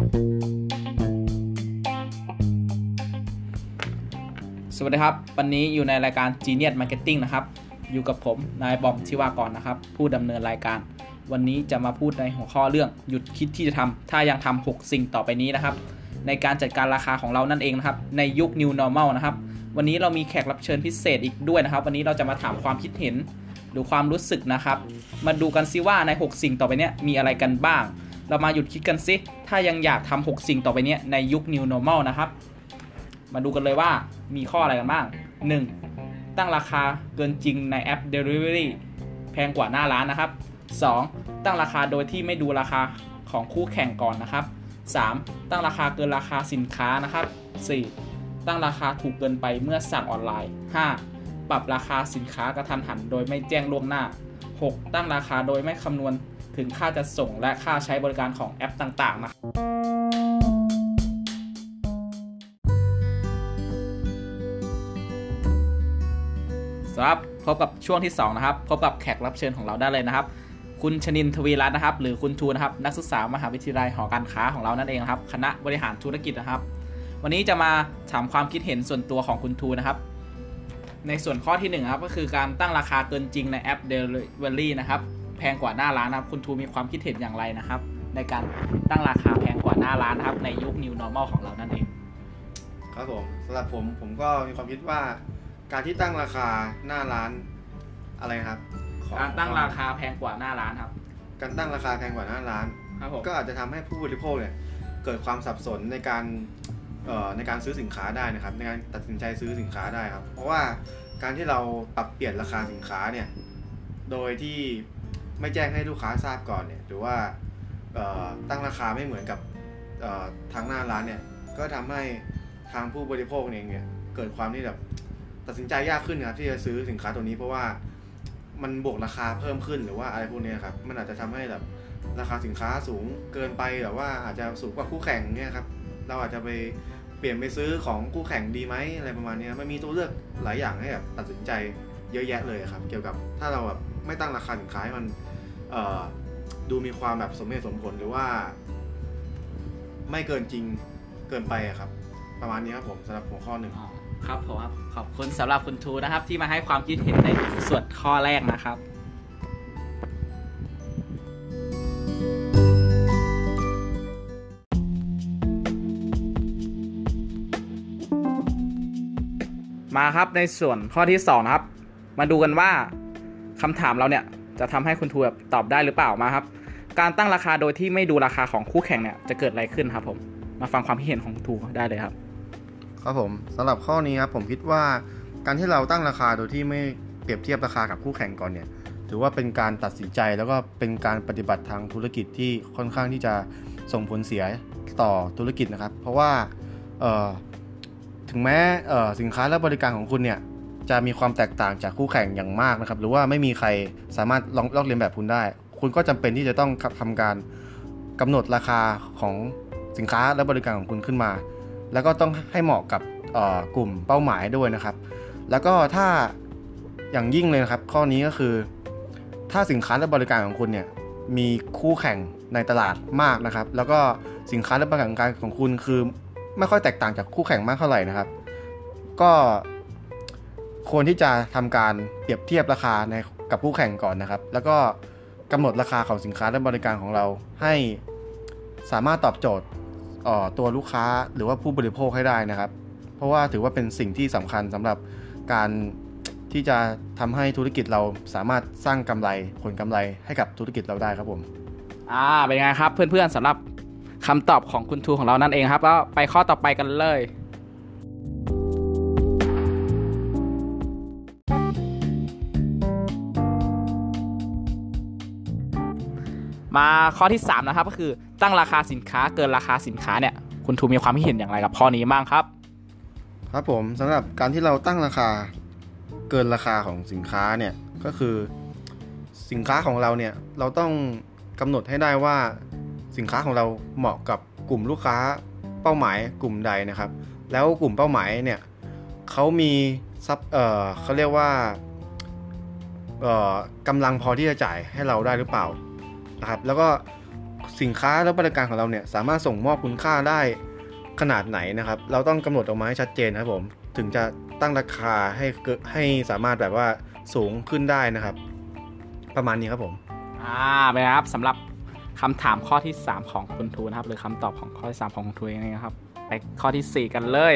สวัสดีครับ วันนี้อยู่ในรายการ Genius Marketing นะครับ อยู่กับผมนายบอมชิวากรนะครับ ผู้ดำเนินรายการ วันนี้จะมาพูดในหัวข้อเรื่องหยุดคิดที่จะทำถ้ายังทำ6สิ่งต่อไปนี้นะครับ ในการจัดการราคาของเรานั่นเองนะครับ ในยุค New Normal นะครับ วันนี้เรามีแขกรับเชิญพิเศษอีกด้วยนะครับ วันนี้เราจะมาถามความคิดเห็นหรือความรู้สึกนะครับ มาดูกันซิว่าใน 6 สิ่งต่อไปนี้มีอะไรกันบ้าง เรามาหยุดคิดกันซิ ถ้ายังอยากทำ6สิ่งต่อไปนี้ในยุค New Normal นะครับ มาดูกันเลยว่ามีข้ออะไรกันบ้าง 1. ตั้งราคาเกินจริงในแอป Delivery แพงกว่าหน้าร้านนะครับ 2. ตั้งราคาโดยที่ไม่ดูราคาของคู่แข่งก่อนนะครับ 3. ตั้งราคาเกินราคาสินค้านะครับ 4. ตั้งราคาถูกเกินไปเมื่อสั่งออนไลน์ 5. ปรับราคาสินค้ากระทันหันโดยไม่แจ้งล่วงหน้า 6. ตั้งราคาโดยไม่คำนวณ ถึงค่าจัดส่งและค่าใช้บริการของแอปต่างๆนะครับสำหรับพบกับช่วงที่ 2 นะครับ พบกับแขกรับเชิญของเราได้เลยนะครับ คุณชนินทวีรัตน์นะครับ หรือคุณทูนะครับ นักศึกษามหาวิทยาลัยหอการค้าของเรานั่นเองครับ คณะบริหารธุรกิจนะครับ วันนี้จะมาถามความคิดเห็นส่วนตัวของคุณทูนะครับ ในส่วนข้อที่1ครับก็คือการตั้งราคาเกินจริงในแอป Delivery นะครับ แพงกว่าหน้าร้านนะครับ คุณทูมีความคิดเห็นอย่างไรนะครับ ในการตั้งราคาแพงกว่าหน้าร้านนะครับ ในยุค New Normal ของเรานั่นเอง ครับผมสำหรับผมผมก็มีความคิดว่า การที่ตั้งราคาหน้าร้านอะไรนะครับขอการตั้งราคาแพงกว่าหน้าร้านครับ การตั้งราคาแพงกว่าหน้าร้าน ครับผมก็อาจจะทำให้ผู้บริโภคเนี่ยเกิดความสับสนในการเอ่อในการซื้อสินค้าได้นะครับ ในการตัดสินใจซื้อสินค้าได้ครับ เพราะว่าการที่เราปรับเปลี่ยนราคาสินค้าเนี่ย โดยที่ ไม่แจ้งให้ลูกค้าทราบก่อนเนี่ยหรือว่าตั้งราคาไม่เหมือนกับทางหน้าร้านเนี่ยก็ทำให้ทางผู้บริโภคเองเนี่ยเกิดความที่แบบตัดสินใจยากขึ้นครับที่จะซื้อสินค้าตัวนี้เพราะว่ามันบวกราคาเพิ่มขึ้นหรือว่าอะไรพวกนี้ครับมันอาจจะทำให้แบบราคาสินค้าสูงเกินไปแบบว่าอาจจะสูงกว่าคู่แข่งเนี่ยครับเราอาจจะไปเปลี่ยนไปซื้อของคู่แข่งดีไหมอะไรประมาณนี้มันมีตัวเลือกหลายอย่างให้แบบตัดสินใจเยอะแยะเลยครับ เกี่ยวกับถ้าเราแบบไม่ตั้งราคาสินค้าให้มัน ดูมีความแบบสมเหตุสมผลหรือว่า ไม่เกินจริงเกินไปครับ ประมาณนี้ครับผมสำหรับหัวข้อหนึ่งครับผมครับขอบคุณสำหรับคุณทูนะครับ ที่มาให้ความคิดเห็นในส่วนข้อแรกนะครับมาครับในส่วนข้อที่ 2 นะครับ มาดูกันว่าคำถามเราเนี่ย จะทำให้คุณทูแบบตอบได้หรือเปล่ามาครับ การตั้งราคาโดยที่ไม่ดูราคาของคู่แข่งเนี่ยจะเกิดอะไรขึ้นครับผม มาฟังความคิดเห็นของทูได้เลยครับ ครับผมสำหรับข้อนี้ครับผมคิดว่าการที่เราตั้งราคาโดยที่ไม่เปรียบเทียบราคากับคู่แข่งก่อนเนี่ย ถือว่าเป็นการตัดสินใจแล้วก็เป็นการปฏิบัติทางธุรกิจที่ค่อนข้างที่จะส่งผลเสียต่อธุรกิจนะครับ เพราะว่าถึงแม้สินค้าและบริการของคุณเนี่ย จะมีความแตกต่างจากคู่แข่งอย่างมากนะครับ หรือว่าไม่มีใครสามารถลองลอกเลียนแบบคุณได้ คุณก็จำเป็นที่จะต้องทำการกำหนดราคาของสินค้าและบริการของคุณขึ้นมา แล้วก็ต้องให้เหมาะกับกลุ่มเป้าหมายด้วยนะครับ แล้วก็ถ้าอย่างยิ่งเลยนะครับ ข้อนี้ก็คือ ถ้าสินค้าและบริการของคุณเนี่ยมีคู่แข่งในตลาดมากนะครับ แล้วก็สินค้าและบริการของคุณคือไม่ค่อยแตกต่างจากคู่แข่งมากเท่าไหร่นะครับ ก็ ควรที่จะทำการเปรียบเทียบราคาในกับคู่แข่งก่อนนะครับ แล้วก็กำหนดราคาของสินค้าและบริการของเราให้สามารถตอบโจทย์ตัวลูกค้าหรือว่าผู้บริโภคให้ได้นะครับ เพราะว่าถือว่าเป็นสิ่งที่สำคัญสำหรับการที่จะทำให้ธุรกิจเราสามารถสร้างกำไรผลกำไรให้กับธุรกิจเราได้ครับผมอ่าเป็นไงครับเพื่อนๆสำหรับคำตอบของคุณทูของเรานั่นเองครับแล้วไปข้อต่อไปกันเลย มาข้อที่ 3 นะครับ ก็คือตั้งราคาสินค้าเกินราคาสินค้าเนี่ย คุณทูมีความคิดเห็นอย่างไรกับข้อนี้บ้างครับ ครับผมสำหรับการที่เราตั้งราคาเกินราคาของสินค้าเนี่ยก็คือ สินค้าของเราเนี่ยเราต้องกำหนดให้ได้ว่าสินค้าของเราเหมาะกับกลุ่มลูกค้าเป้าหมายกลุ่มใดนะครับ แล้วกลุ่มเป้าหมายเนี่ยเขามีซับเออเขาเรียกว่าเออกำลังพอที่จะจ่ายให้เราได้หรือเปล่า นะครับแล้วก็สินค้าและบริการของเราเนี่ยสามารถส่งมอบคุณค่าได้ขนาดไหนนะครับ เราต้องกำหนดออกมาให้ชัดเจนครับผมถึงจะตั้งราคาให้เกิดให้สามารถแบบว่าสูงขึ้นได้นะครับ ประมาณนี้ครับผมอ่าไปครับสำหรับคำถามข้อที่ 3 ของคุณทูนะครับ หรือคำตอบของข้อที่3ของคุณทูเองนะครับไปข้อทีสี่4 กันเลย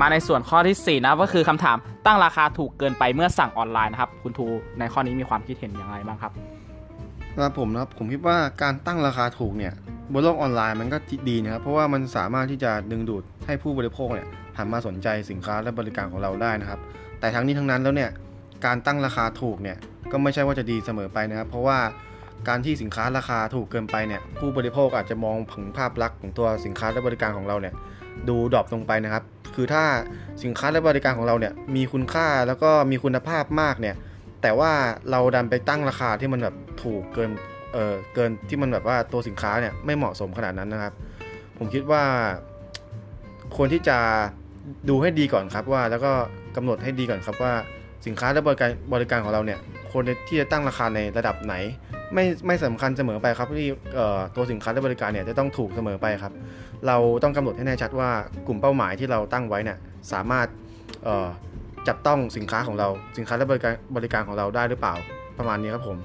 มาในส่วนข้อที่ 4 นะก็คือคำถามตั้งราคาถูกเกินไปเมื่อสั่งออนไลน์นะครับ คุณทูในข้อนี้มีความคิดเห็นอย่างไรบ้างครับสำหรับผมนะครับผมคิดว่าการตั้งราคาถูกเนี่ยบนโลกออนไลน์มันก็ดีนะครับเพราะว่ามันสามารถที่จะดึงดูดให้ผู้บริโภคเนี่ยหันมาสนใจสินค้าและบริการของเราได้นะครับ แต่ทั้งนี้ทั้งนั้นแล้วเนี่ยการตั้งราคาถูกเนี่ยก็ไม่ใช่ว่าจะดีเสมอไปนะครับ เพราะว่าการที่สินค้าราคาถูกเกินไปเนี่ยผู้บริโภคอาจจะมองผงภาพลักษณ์ของตัวสินค้าและบริการของเราเนี่ย ดูดรอปลงไปนะครับ คือถ้าสินค้าและบริการของเราเนี่ยมีคุณค่าแล้วก็มีคุณภาพมากเนี่ย แต่ว่าเราดันไปตั้งราคาที่มันแบบถูกเกิน เออเกินที่มันแบบว่าตัวสินค้าเนี่ยไม่เหมาะสมขนาดนั้นนะครับ ผมคิดว่าควรที่จะดูให้ดีก่อนครับว่าแล้วก็กำหนดให้ดีก่อนครับว่าสินค้าและบริการบริการของเราเนี่ยควรที่จะตั้งราคาในระดับไหน ไม่ไม่สำคัญเสมอไปครับที่ตัวสินค้าและบริการเนี่ยจะต้องถูกเสมอไปครับ เราต้องกำหนดให้แน่ชัดว่ากลุ่มเป้าหมายที่เราตั้งไว้เนี่ยสามารถจับต้องสินค้าของเราสินค้าและบริการบริการของเราได้หรือเปล่าประมาณนี้ครับผม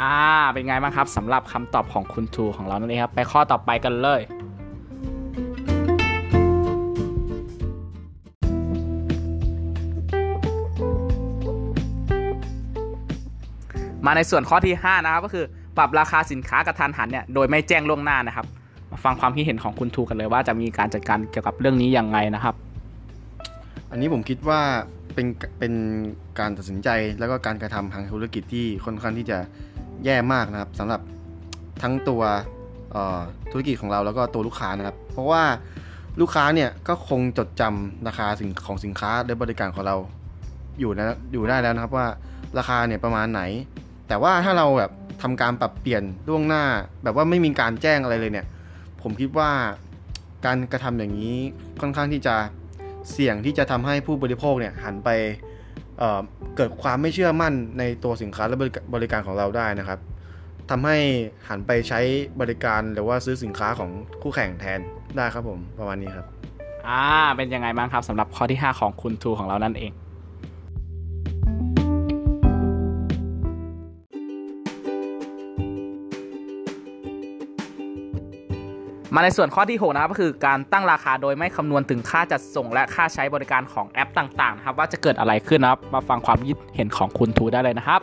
อ่าเป็นไงบ้างครับสำหรับคำตอบของคุณทูของเรานั่นเองครับ ไปข้อต่อไปกันเลย มาในส่วนข้อที่ 5 นะครับ ก็คือปรับราคาสินค้ากระทันหันเนี่ยโดยไม่แจ้งล่วงหน้านะครับ มาฟังความคิดเห็นของคุณทูกันเลยว่าจะมีการจัดการเกี่ยวกับเรื่องนี้ยังไงนะครับ อันนี้ผมคิดว่าเป็นเป็นการตัดสินใจแล้วก็การกระทำทางธุรกิจที่ค่อนข้างที่จะแย่มากนะครับสำหรับทั้งตัวธุรกิจของเราแล้วก็ตัวลูกค้านะครับ เพราะว่าลูกค้าเนี่ยก็คงจดจำราคาสินของสินค้าและบริการของเราอยู่นะอยู่ได้แล้วนะครับว่าราคาเนี่ยประมาณไหน แต่ว่าถ้าเราแบบทำการปรับเปลี่ยนล่วงหน้า แบบว่าไม่มีการแจ้งอะไรเลยเนี่ย ผมคิดว่าการกระทำอย่างนี้ค่อนข้างที่จะเสี่ยงที่จะทำให้ผู้บริโภคเนี่ยหันไปเเกิดความไม่เชื่อมั่นในตัวสินค้าและบริการของเราได้นะครับทำให้หันไปใช้บริการหรือว่าซื้อสินค้าของคู่แข่งแทนได้ครับผมประมาณนี้ครับ อ่าเป็นยังไงบ้างครับสำหรับข้อที่ 5 ของคุณทูของเรานั่นเอง มาในส่วนข้อที่ 6 นะครับก็คือการตั้งราคาโดยไม่คำนวณถึงค่าจัดส่งและค่าใช้บริการของแอปต่างๆนะครับว่าจะเกิดอะไรขึ้นนะครับมาฟังความคิดเห็นของคุณทูได้เลยนะครับ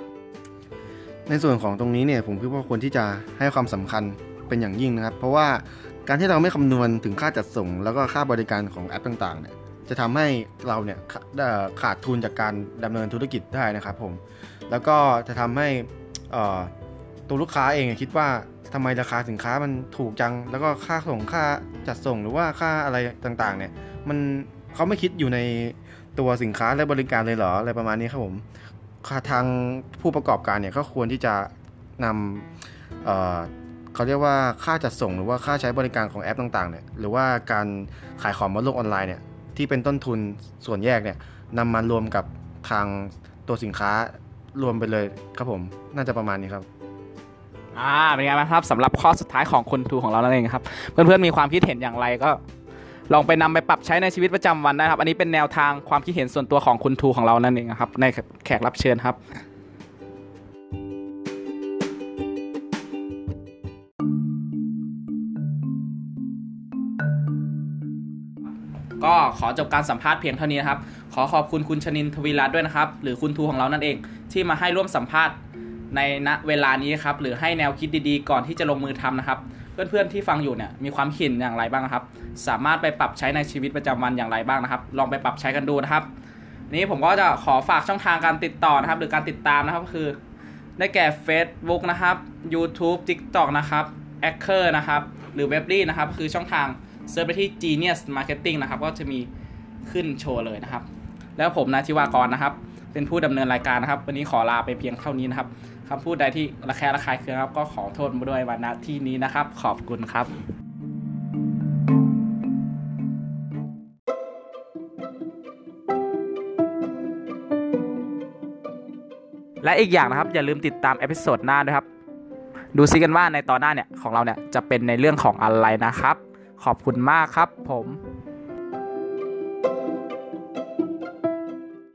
ในส่วนของตรงนี้เนี่ยผมคิดว่าควรที่จะให้ความสำคัญเป็นอย่างยิ่งนะครับ เพราะว่าการที่เราไม่คำนวณถึงค่าจัดส่ง แล้วก็ค่าบริการของแอปต่างๆเนี่ยจะทำให้เราเนี่ยขาดทุนจากการดำเนินธุรกิจได้นะครับผมแล้วก็จะทำให้อ่อ ตัวลูกค้าเองคิดว่าทำไมราคาสินค้ามันถูกจัง แล้วก็ค่าส่งค่าจัดส่งหรือว่าค่าอะไรต่างๆ เนี่ย มันเขาไม่คิดอยู่ในตัวสินค้าและบริการเลยเหรออะไรประมาณนี้ครับผมทางผู้ประกอบการเนี่ยก็ควรที่จะนำเเขาเรียกว่าค่าจัดส่ง หรือว่าค่าใช้บริการของแอปต่างๆเนี่ยหรือว่าการขายของบนโลกออนไลน์เนี่ยที่เป็นต้นทุนส่วนแยกเนี่ยนำมารวมกับทางตัวสินค้ารวมไปเลยครับผม น่าจะประมาณนี้ครับ อ่าเป็นไงบ้างครับสำหรับข้อสุดท้ายของคุณทูของเรานั่นเองครับ เพื่อนๆมีความคิดเห็นอย่างไรก็ ลองไปนำไปปรับใช้ในชีวิตประจำวันได้ครับ อันนี้เป็นแนวทางความคิดเห็นส่วนตัวของคุณทูของเรานั่นเองครับ ในแขกรับเชิญครับก็ขอจบการสัมภาษณ์เพียงเท่านี้นะครับ ขอขอบคุณคุณชนินทวีรัตน์ด้วยนะครับ หรือคุณทูของเรานั่นเอง ที่มาให้ร่วมสัมภาษณ์ ในณเวลานี้ครับหรือให้แนวคิดดีๆ ก่อนที่จะลงมือทำนะครับ เพื่อนๆที่ฟังอยู่เนี่ยมีความเห็นอย่างไรบ้างครับ สามารถไปปรับใช้ในชีวิตประจำวันอย่างไรบ้างนะครับ ลองไปปรับใช้กันดูนะครับ นี้ผมก็จะขอฝากช่องทางการติดต่อนะครับ หรือการติดตามนะครับคือ ได้แก่ Facebook นะครับ YouTube TikTok นะครับ a c k e r นะครับ หรือ w e b l y นะครับ คือช่องทางเซิร์ชไปที่ Genius Marketing นะครับ ก็จะมีขึ้นโชว์เลยนะครับ แล้วผมนะทิวากรนะครับ เป็นผู้ดำเนินรายการนะครับ วันนี้ขอลาไปเพียงเท่านี้นะครับ คำพูดใดที่ระแคะระคายเคืองครับ ก็ขอโทษมาด้วยวันณที่นี้นะครับ ขอบคุณครับ และอีกอย่างนะครับ อย่าลืมติดตาม episode หน้าด้วยครับ ดูซิกันว่าในตอนหน้าเนี่ยของเราเนี่ยจะเป็นในเรื่องของอะไรนะครับ ขอบคุณมากครับผม